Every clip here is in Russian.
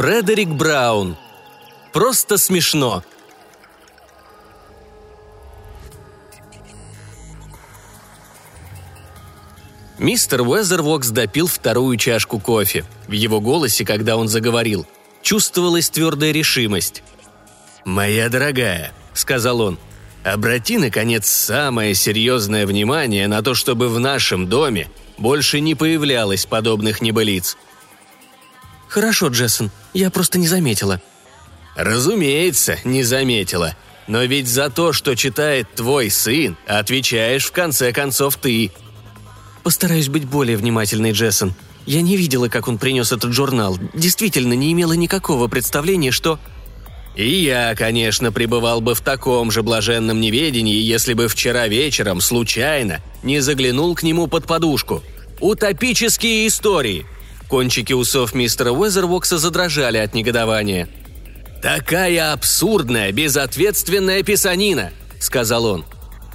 Фредерик Браун. Просто смешно. Мистер Уэзервокс допил вторую чашку кофе. В его голосе, когда он заговорил, чувствовалась твердая решимость. «Моя дорогая», — сказал он, — «обрати, наконец, самое серьезное внимание на то, чтобы в нашем доме больше не появлялось подобных небылиц». «Хорошо, Джессон, я просто не заметила». «Разумеется, не заметила. Но ведь за то, что читает твой сын, отвечаешь в конце концов ты», Постараюсь быть более внимательной, Джессон. Я не видела, как он принес этот журнал. Действительно, не имела никакого представления, что... И я, конечно, пребывал бы в таком же блаженном неведении, если бы вчера вечером случайно не заглянул к нему под подушку. Утопические истории. Кончики усов мистера Уэзервокса задрожали от негодования. «Такая абсурдная, безответственная писанина», — сказал он.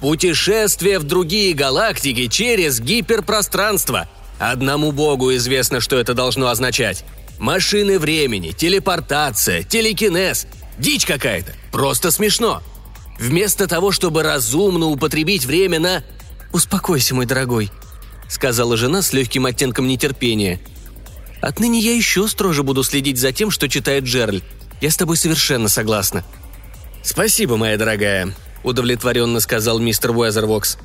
Путешествие в другие галактики через гиперпространство. Одному богу известно, что это должно означать. Машины времени, телепортация, телекинез. Дичь какая-то. Просто смешно. Вместо того, чтобы разумно употребить время на... «Успокойся, мой дорогой», — сказала жена с легким оттенком нетерпения. «Отныне я еще строже буду следить за тем, что читает Джерль. Я с тобой совершенно согласна». «Спасибо, моя дорогая удовлетворенно сказал мистер Уэзервокс.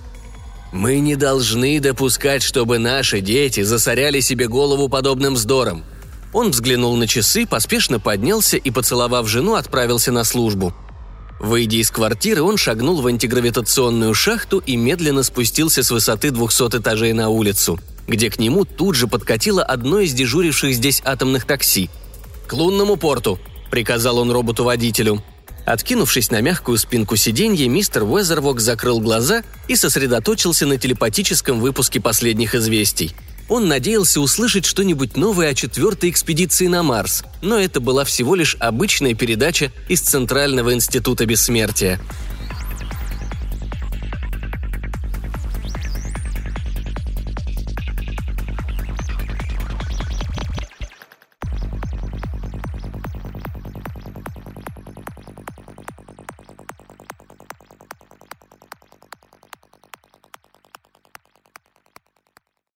«Мы не должны допускать, чтобы наши дети засоряли себе голову подобным вздором». Он взглянул на часы, поспешно поднялся и, поцеловав жену, отправился на службу. Выйдя из квартиры, он шагнул в антигравитационную шахту и медленно спустился с высоты 200 этажей на улицу, где к нему тут же подкатило одно из дежуривших здесь атомных такси. «К лунному порту», — приказал он роботу-водителю. Откинувшись на мягкую спинку сиденья, мистер Уэзервок закрыл глаза и сосредоточился на телепатическом выпуске последних известий. Он надеялся услышать что-нибудь новое о четвертой экспедиции на Марс, но это была всего лишь обычная передача из Центрального института бессмертия –